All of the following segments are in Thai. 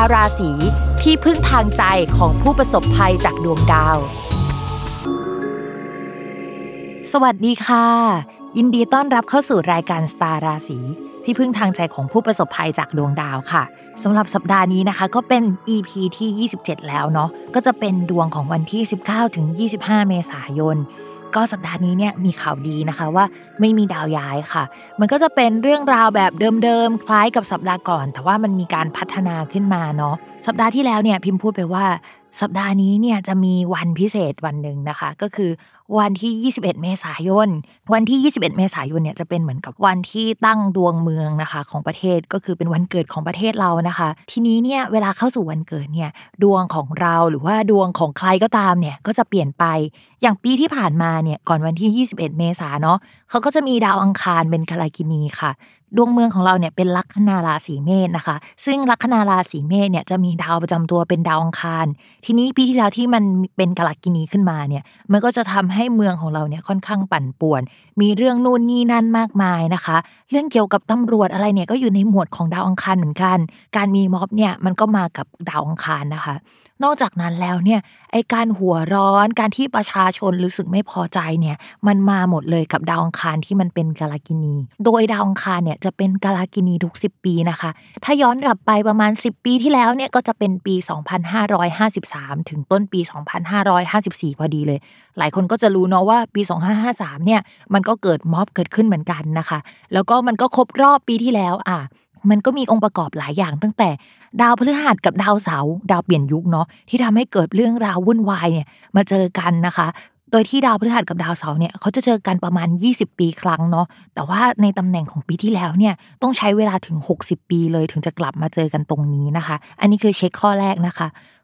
าราศีที่พึ่งทางใจของผู้ประสบภัยจากดวงดาว สวัสดีค่ะ ยินดีต้อนรับเข้าสู่รายการสตาร์ราศีที่พึ่งทางใจของผู้ประสบภัยจากดวงดาวค่ะสำหรับสัปดาห์นี้นะคะ ก็เป็น EP ที่ 27 แล้วเนาะก็จะเป็นดวงของวันที่ 19ถึง25 เมษายน ก็สัปดาห์นี้เนี่ยมีข่าวดีนะคะว่าไม่มีดาวย้ายค่ะ มันก็จะเป็นเรื่องราวแบบเดิมๆ คล้ายกับสัปดาห์ก่อน แต่ว่ามันมีการพัฒนาขึ้นมาเนาะสัปดาห์ที่แล้วเนี่ยพิมพ์พูดไปว่า สัปดาห์นี้เนี่ยจะมีวันพิเศษวันหนึ่งนะคะ ก็คือวันที่ 21 เมษายน วันที่ 21 เมษายนเนี่ยจะเป็นเหมือนกับวันที่ตั้งดวงเมืองนะคะของประเทศก็คือเป็นวันเกิดของประเทศเรานะคะ ทีนี้เนี่ยเวลาเข้าสู่วันเกิดเนี่ยดวงของเราหรือว่าดวงของใครก็ตามเนี่ยก็จะเปลี่ยนไปอย่างปีที่ผ่านมาเนี่ยก่อนวันที่ 21 เมษาเนาะเขาก็จะมีดาวอังคารเป็นกาลกินีค่ะ ดวงเมืองของเราเนี่ยเป็นลัคนาราศีเมษนะคะ ซึ่งลัคนาราศีเมษเนี่ยจะมีดาวประจำตัวเป็นดาวอังคาร ทีนี้ปีที่แล้วที่มันเป็นกาลกินีขึ้นมาเนี่ย มันก็จะทำให้เมืองของเราเนี่ยค่อนข้างปั่นป่วน มีเรื่องนู่นนี่นั่นมากมายนะคะ เรื่องเกี่ยวกับตำรวจอะไรเนี่ยก็อยู่ในหมวดของดาวอังคารเหมือนกัน การมีม็อบเนี่ยมันก็มากับดาวอังคารนะคะ นอกจากนั้นแล้วเนี่ยไอการหัวร้อนการที่ประชาชนรู้สึกไม่พอใจเนี่ยมันมาหมดเลยกับดาวองคารที่มันเป็นกาลกินี โดยดาวองคารเนี่ยจะเป็นกาลกินีทุก 10 ปีนะคะ ถ้าย้อนกลับไปประมาณ 10 ปีที่แล้วเนี่ยก็จะเป็นปี 2553 ถึงต้นปี 2554 พอดีเลย หลายคนก็จะรู้เนาะว่าปี 2553 เนี่ยมันก็เกิดม็อบเกิดขึ้นเหมือนกันนะคะ แล้วก็มันก็ครบรอบปีที่แล้วอะ มันก็มีองค์ประกอบหลายอย่างตั้งแต่ดาวพฤหัสกับดาวเสาร์ดาวเปลี่ยนยุคเนาะที่ทำให้เกิดเรื่องราววุ่นวายเนี่ยมาเจอกันนะคะ โดยที่ดาวพฤหัสกับดาวเสาร์เนี่ยเขาจะเจอกันประมาณ 20 ปีครั้งเนาะแต่ว่าในตำแหน่งของปีที่แล้วเนี่ยต้องใช้เวลาถึง 60 ปีเลยถึงจะกลับมาเจอกันตรงนี้นะคะ อันนี้คือเช็คข้อแรกนะคะ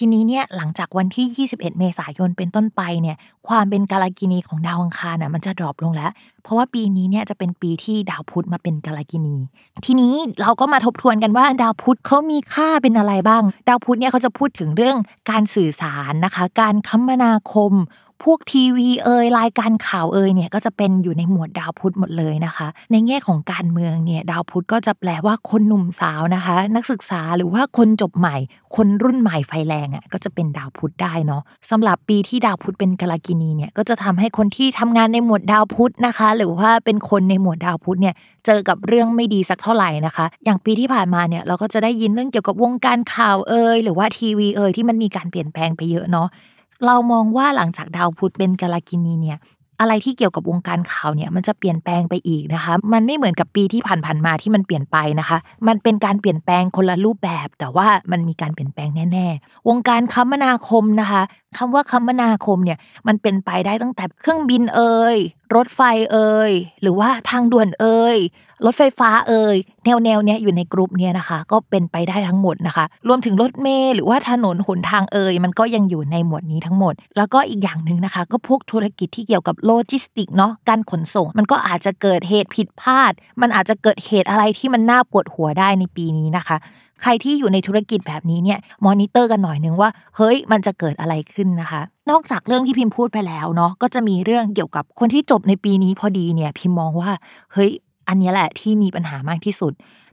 ทีนี้เนี่ยหลังจากวันที่ 21 เมษายนเป็นต้นไปเนี่ยความเป็นกาลกินีของดาวอังคารน่ะมันจะดรอปลงแล้ว เพราะว่าปีนี้เนี่ยจะเป็นปีที่ดาวพุธมาเป็นกาลกินี ทีนี้เราก็มาทบทวนกันว่าดาวพุธเขามีค่าเป็นอะไรบ้าง ดาวพุธเนี่ยเขาจะพูดถึงเรื่องการสื่อสารนะคะ การคมนาคม พวกทีวีเอ่ยรายการข่าวเอ่ยเนี่ยก็จะเป็นอยู่ในหมวดดาวพุธหมดเลยนะคะ ในแง่ของการเมืองเนี่ยดาวพุธก็จะแปลว่าคนหนุ่มสาวนะคะ นักศึกษาหรือว่าคนจบใหม่ คนรุ่นใหม่ไฟแรงอะก็จะเป็นดาวพุธได้เนาะสำหรับปีที่ดาวพุธเป็นกาลกินีเนี่ยก็จะทำให้คนที่ทำงานในหมวดดาวพุธนะคะ หรือว่าเป็นคนในหมวดดาวพุธเนี่ยเจอกับเรื่องไม่ดีสักเท่าไหร่นะคะ อย่างปีที่ผ่านมาเนี่ยเราก็จะได้ยินเรื่องเกี่ยวกับวงการข่าวเอ่ยหรือว่าทีวีเอ่ยที่มันมีการเปลี่ยนแปลงไปเยอะเนาะ เรามองว่าหลังจากดาวพุธเป็นกาลกินีเนี่ยอะไรที่เกี่ยวกับวงการข่าวเนี่ยมันจะเปลี่ยนแปลงไปอีกนะคะ มันไม่เหมือนกับปีที่ผ่านๆมาที่มันเปลี่ยนไปนะคะ มันเป็นการเปลี่ยนแปลงคนละรูปแบบ แต่ว่ามันมีการเปลี่ยนแปลงแน่ ๆ วงการคมนาคมนะคะคำว่าคมนาคมเนี่ยมันเป็นไปได้ตั้งแต่เครื่องบินเอ่ยรถไฟเอ่ยหรือว่าทางด่วนเอ่ยรถไฟฟ้าเอ่ยแนวแนวเนี้ยอยู่ในกลุ่มเนี้ยนะคะ ก็เป็นไปได้ทั้งหมดนะคะ รวมถึงรถเมล์หรือว่าถนนหนทางเอ่ยมันก็ยังอยู่ในหมวดนี้ทั้งหมด แล้วก็อีกอย่างหนึ่งนะคะ ก็พวกธุรกิจที่เกี่ยวกับโลจิสติกเนาะการขนส่ง มันก็อาจจะเกิดเหตุผิดพลาด มันอาจจะเกิดเหตุอะไรที่มันน่าปวดหัวได้ในปีนี้นะคะ ใครที่อยู่ในธุรกิจแบบนี้เนี่ยมอนิเตอร์กันหน่อยนึงว่า เฮ้ยมันจะเกิดอะไรขึ้นนะคะ นอกจากเรื่องที่พิมพ์พูดไปแล้วเนาะก็จะมีเรื่องเกี่ยวกับคนที่จบในปีนี้พอดีเนี่ยพิมพ์มองว่าเฮ้ยอันนี้แหละที่มีปัญหามากที่สุด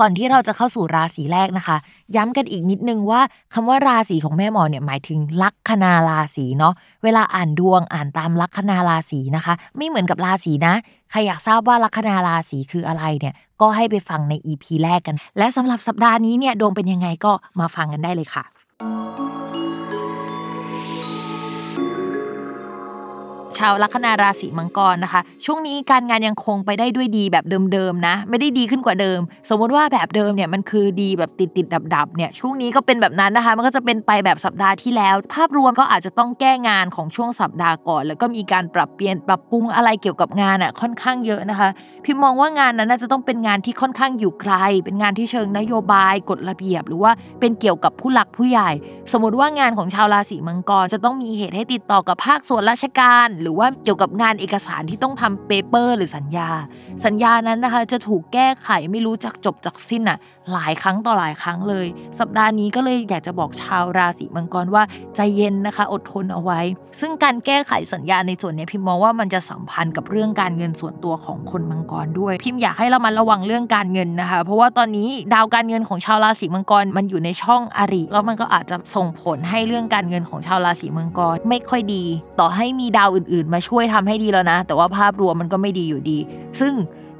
ก่อนที่เราจะเข้าสู่ราศีแรกนะคะ ย้ำกันอีกนิดนึงว่าคำว่าราศีของแม่หมอเนี่ยหมายถึงลัคนาราศีเนาะเวลาอ่านดวงอ่านตามลัคนาราศีนะคะ ไม่เหมือนกับราศีนะใครอยากทราบว่าลัคนาราศีคืออะไรเนี่ยก็ให้ไปฟังใน EP แรกกัน และสำหรับสัปดาห์นี้เนี่ยดวงเป็นยังไงก็มาฟังกันได้เลยค่ะ ชาวลัคนาราศีมังกรนะคะ ช่วงนี้การงานยังคงไปได้ด้วยดีแบบเดิมๆนะ ไม่ได้ดีขึ้นกว่าเดิม สมมติว่าแบบเดิมเนี่ยมันคือดีแบบติดติดดับดับเนี่ยช่วงนี้ก็เป็นแบบนั้นนะคะ มันก็จะเป็นไปแบบสัปดาห์ที่แล้ว ภาพรวมก็อาจจะต้องแก้งานของช่วงสัปดาห์ก่อน แล้วก็มีการปรับเปลี่ยนปรับปรุงอะไรเกี่ยวกับงานอะค่อนข้างเยอะนะคะ พิมมองว่างานนั้นน่าจะต้องเป็นงานที่ค่อนข้างอยู่ไกล เป็นงานที่เชิงนโยบายกฎระเบียบ หรือว่าเป็นเกี่ยวกับผู้หลักผู้ใหญ่ สมมติว่างานของชาวราศีมังกรจะต้องมีเหตุให้ติดต่อกับภาคส่วนราชการหรือว่าเกี่ยวกับงานเอกสารที่ต้องทำ paper หรือสัญญา สัญญานั้นนะคะจะถูกแก้ไขไม่รู้จักจบจักสิ้นอะ หลายครั้งต่อหลายครั้งเลย สัปดาห์นี้ก็เลยอยากจะบอกชาวราศีมังกรว่าใจเย็นนะคะ อดทนเอาไว้ ซึ่งการแก้ไขสัญญาในส่วนนี้พิมมองว่ามันจะสัมพันธ์กับเรื่องการเงินส่วนตัวของคนมังกรด้วย พิมอยากให้เรามาระวังเรื่องการเงินนะคะ เพราะว่าตอนนี้ดาวการเงินของชาวราศีมังกรมันอยู่ในช่องอริแล้วมันก็อาจจะส่งผลให้เรื่องการเงินของชาวราศีมังกรไม่ค่อยดี ต่อให้มีดาวอื่น ๆ มาช่วยทำให้ดีแล้วนะ แต่ว่าภาพรวมมันก็ไม่ดีอยู่ดี ซึ่ง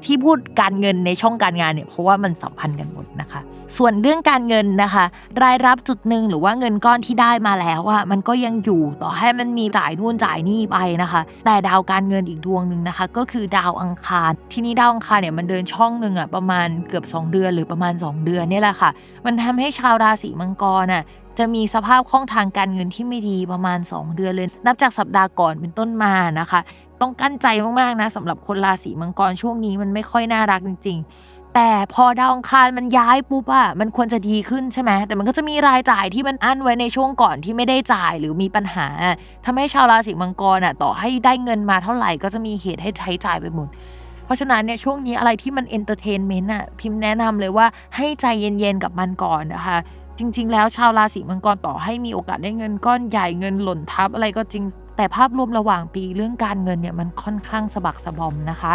ที่พูดการเงินในช่องการงานเนี่ยเพราะว่ามันสัมพันธ์กันหมดนะคะ ส่วนเรื่องการเงินนะคะ รายรับจุดหนึ่งหรือว่าเงินก้อนที่ได้มาแล้วอะมันก็ยังอยู่ต่อให้มันมีจ่ายนู่นจ่ายนี่ไปนะคะ แต่ดาวการเงินอีกดวงหนึ่งนะคะ ก็คือดาวอังคาร ที่นี้ดาวอังคารเนี่ยมันเดินช่องหนึ่งอะประมาณเกือบ 2 เดือนหรือประมาณ 2 เดือนนี่แหละค่ะ มันทำให้ชาวราศีมังกรอะจะมีสภาพคล่องทางการเงินที่ไม่ดีประมาณ 2 เดือนเลย นับจากสัปดาห์ก่อนเป็นต้นมานะคะ ต้องกลั้นใจมากๆนะสำหรับคนราศีมังกรช่วงนี้มันไม่ค่อยน่ารักจริง ๆ แต่พอดาวอังคารมันย้ายปุ๊บอะมันควรจะดีขึ้นใช่ไหมแต่มันก็จะมีรายจ่ายที่มันอั้นไว้ในช่วงก่อนที่ไม่ได้จ่ายหรือมีปัญหาทำให้ชาวราศีมังกรอะต่อให้ได้เงินมาเท่าไหร่ก็จะมีเหตุให้ใช้จ่ายไปหมดเพราะฉะนั้นเนี่ยช่วงนี้อะไรที่มัน entertainment อะพิมพ์แนะนำเลยว่าให้ใจเย็นๆกับมันก่อนนะคะ จริง ๆ แล้วชาวราศีมังกรต่อให้มีโอกาสได้เงินก้อนใหญ่เงินหล่นทับอะไรก็จริง แต่ภาพรวมระหว่างปีเรื่องการเงินเนี่ยมันค่อนข้างสะบักสะบอมนะคะ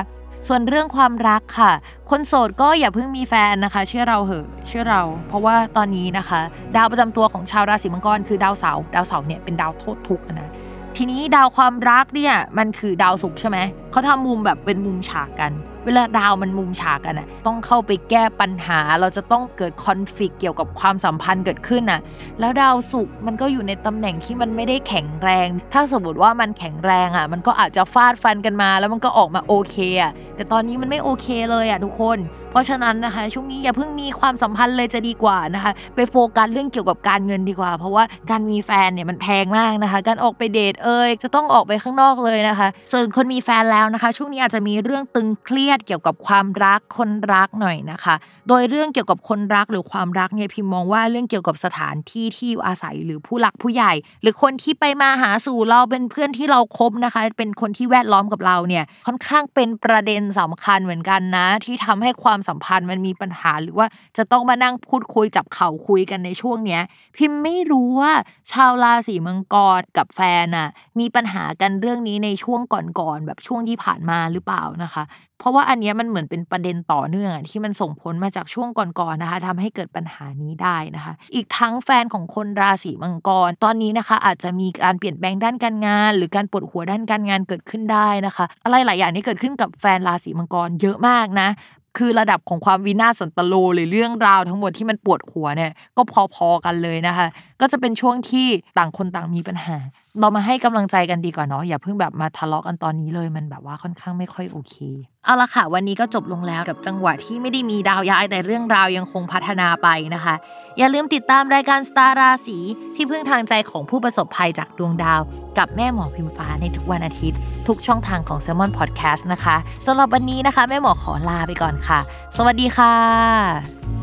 ส่วนเรื่องความรักค่ะ คนโสดก็อย่าเพิ่งมีแฟนนะคะ เชื่อเราเหอะเชื่อเรา เพราะว่าตอนนี้นะคะ ดาวประจำตัวของชาวราศีมังกรคือดาวเสาร์ดาวเสาร์เนี่ยเป็นดาวโทษทุกข์นะทีนี้ดาวความรักเนี่ยมันคือดาวศุกร์ใช่ไหมเขาทำมุมแบบเป็นมุมฉากกัน วลาดาวมันมุมฉากกันอะต้องเข้าไปแก้ปัญหา เราจะต้องเกิดคอนฟ lict เกี่ยวกับความสัมพันธ์เกิดขึ้นอะแล้วดาวศุกร์มันก็อยู่ในตำแหน่งที่มันไม่ได้แข็งแรง ถ้าสมมติว่ามันแข็งแรงอะมันก็อาจจะฟาดฟันกันมา แล้วมันก็ออกมาโอเคอะแต่ตอนนี้มันไม่โอเคเลยอะทุกคน เพราะฉะนั้นนะคะช่วงนี้อย่าเพิ่งมีความสัมพันธ์เลยจะดีกว่านะคะ ไปโฟกัสเรื่องเกี่ยวกับการเงินดีกว่า เพราะว่าการมีแฟนเนี่ยมันแพงมากนะคะ การออกไปเดทเอ่ยจะต้องออกไปข้างนอกเลยนะคะ ส่วนคนมีแฟนแล้วนะคะ ช่วงนี้อาจจะมีเรื่องตึงเครียดเกี่ยวกับความรักคนรักหน่อยนะคะ โดยเรื่องเกี่ยวกับคนรักหรือความรักเนี่ยพิมมองว่าเรื่องเกี่ยวกับสถานที่ที่อยู่อาศัยหรือผู้หลักผู้ใหญ่ หรือคนที่ไปมาหาสู่เราเป็นเพื่อนที่เราคบนะคะ เป็นคนที่แวดล้อมกับเราเนี่ยค่อนข้างเป็นประเด็นสำคัญเหมือนกันนะ ที่ทำให้ความสัมพันธ์มันมีปัญหา หรือว่าจะต้องมานั่งพูดคุยจับเข่าคุยกันในช่วงเนี้ย พิมไม่รู้ว่าชาวราศีมังกรกับแฟนอะมีปัญหากันเรื่องนี้ในช่วงก่อนๆแบบช่วงที่ผ่านมาหรือเปล่านะคะ เพราะว่าว่าอันนี้มันเหมือนเป็นประเด็นต่อเนื่องที่มันส่งผลมาจากช่วงก่อนๆนะคะทำให้เกิดปัญหานี้ได้นะคะ อีกทั้งแฟนของคนราศีมังกร ตอนนี้นะคะ อาจจะมีการเปลี่ยนแปลงด้านการงาน หรือการปวดหัวด้านการงานเกิดขึ้นได้นะคะ อะไรหลายอย่างนี้เกิดขึ้นกับแฟนราศีมังกรเยอะมากนะคือระดับของความวินาศสันตโลหรือเรื่องราวทั้งหมดที่มันปวดหัวเนี่ยก็พอๆกันเลยนะคะ ก็จะเป็นช่วงที่ต่างคนต่างมีปัญหาเรามาให้กำลังใจกันดีกว่าเนาะอย่าเพิ่งแบบมาทะเลาะกันตอนนี้เลยมันแบบว่าค่อนข้างไม่ค่อยโอเค เอาละค่ะ วันนี้ก็จบลงแล้วกับจังหวะที่ไม่ได้มีดาวย้ายแต่เรื่องราวยังคงพัฒนาไปนะคะ อย่าลืมติดตามรายการสตาร์ราศีที่พึ่งทางใจของผู้ประสบภัยจากดวงดาว กับแม่หมอพิมฟ้าในทุกวันอาทิตย์ ทุกช่องทางของ s ซ l m o n Podcast นะคะสำหรับวันนี้นะคะ แม่หมอขอลาไปก่อนค่ะ สวัสดีค่ะ